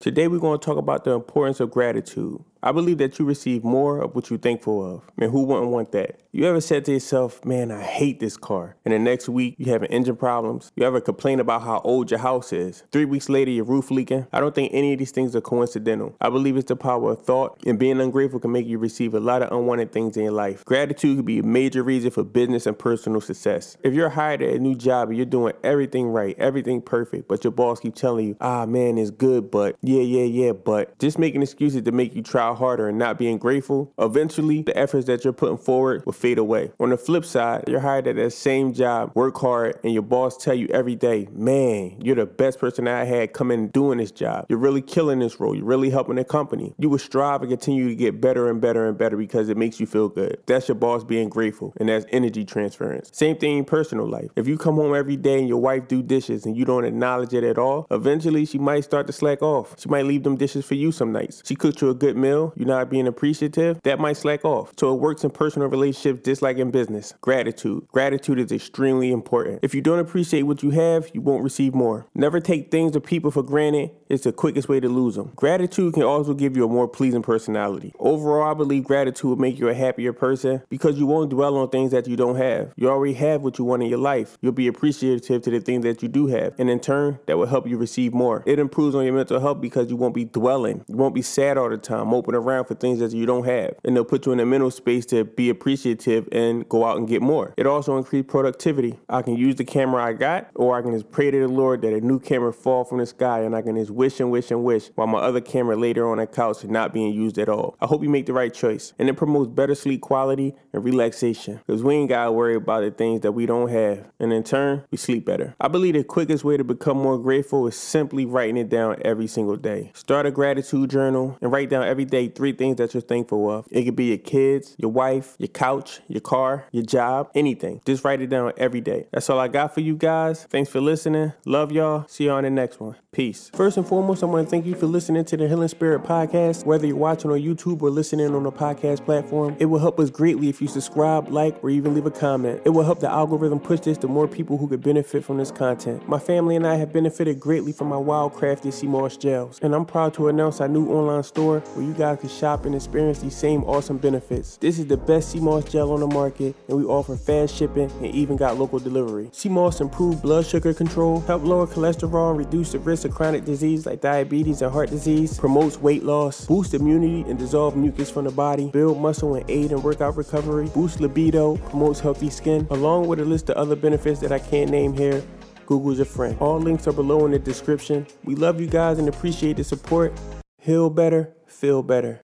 Today, we're going to talk about the importance of gratitude. I believe that you receive more of what you're thankful of. Man, who wouldn't want that? You ever said to yourself, man, I hate this car. And the next week, you having engine problems. You ever complain about how old your house is. Three weeks later, your roof leaking. I don't think any of these things are coincidental. I believe it's the power of thought, and being ungrateful can make you receive a lot of unwanted things in your life. Gratitude could be a major reason for business and personal success. If you're hired at a new job and you're doing everything right, everything perfect, but your boss keeps telling you, ah, man, it's good, but yeah, yeah, yeah, but just making excuses to make you try harder and not being grateful, eventually the efforts that you're putting forward will fade away. On the flip side, you're hired at that same job, work hard, and your boss tell you every day, man, you're the best person I had come in doing this job. You're really killing this role. You're really helping the company. You will strive and continue to get better and better and better because it makes you feel good. That's your boss being grateful, and that's energy transference. Same thing in personal life. If you come home every day and your wife do dishes and you don't acknowledge it at all, eventually she might start to slack off. She might leave them dishes for you some nights. She cooked you a good meal, you're not being appreciative, that might slack off. So it works in personal relationships just like in business. Gratitude. Gratitude is extremely important. If you don't appreciate what you have, you won't receive more. Never take things or people for granted. It's the quickest way to lose them. Gratitude can also give you a more pleasing personality. Overall, I believe gratitude will make you a happier person because you won't dwell on things that you don't have. You already have what you want in your life. You'll be appreciative to the things that you do have. And in turn, that will help you receive more. It improves on your mental health because you won't be dwelling. You won't be sad all the time, moping around for things that you don't have. And they'll put you in a mental space to be appreciative and go out and get more. It also increases productivity. I can use the camera I got, or I can just pray to the Lord that a new camera fall from the sky and I can just wish and wish and wish while my other camera later on the couch is not being used at all. I hope you make the right choice. And it promotes better sleep quality and relaxation. Because we ain't gotta worry about the things that we don't have. And in turn, we sleep better. I believe the quickest way to become more grateful is simply writing it down every single day. Start a gratitude journal and write down every day three things that you're thankful of. It could be your kids, your wife, your couch, your car, your job, anything. Just write it down every day. That's all I got for you guys. Thanks for listening. Love y'all. See you on the next one. Peace. First and foremost, I want to thank you for listening to the Heal and Spirit podcast. Whether you're watching on YouTube or listening on a podcast platform, it will help us greatly if you subscribe, like, or even leave a comment. It will help the algorithm push this to more people who could benefit from this content. My family and I have benefited greatly from my wildcrafted sea moss gels, and I'm proud to announce our new online store where you guys can shop and experience these same awesome benefits. This is the best sea moss gel on the market, and we offer fast shipping and even got local delivery. Sea moss improve blood sugar control, help lower cholesterol, and reduce the risk of chronic disease like diabetes and heart disease, promotes weight loss, boosts immunity and dissolve mucus from the body, build muscle and aid in workout recovery, boosts libido, promotes healthy skin, along with a list of other benefits that I can't name here. Google's your friend. All links are below in the description. We love you guys and appreciate the support. Heal better, feel better.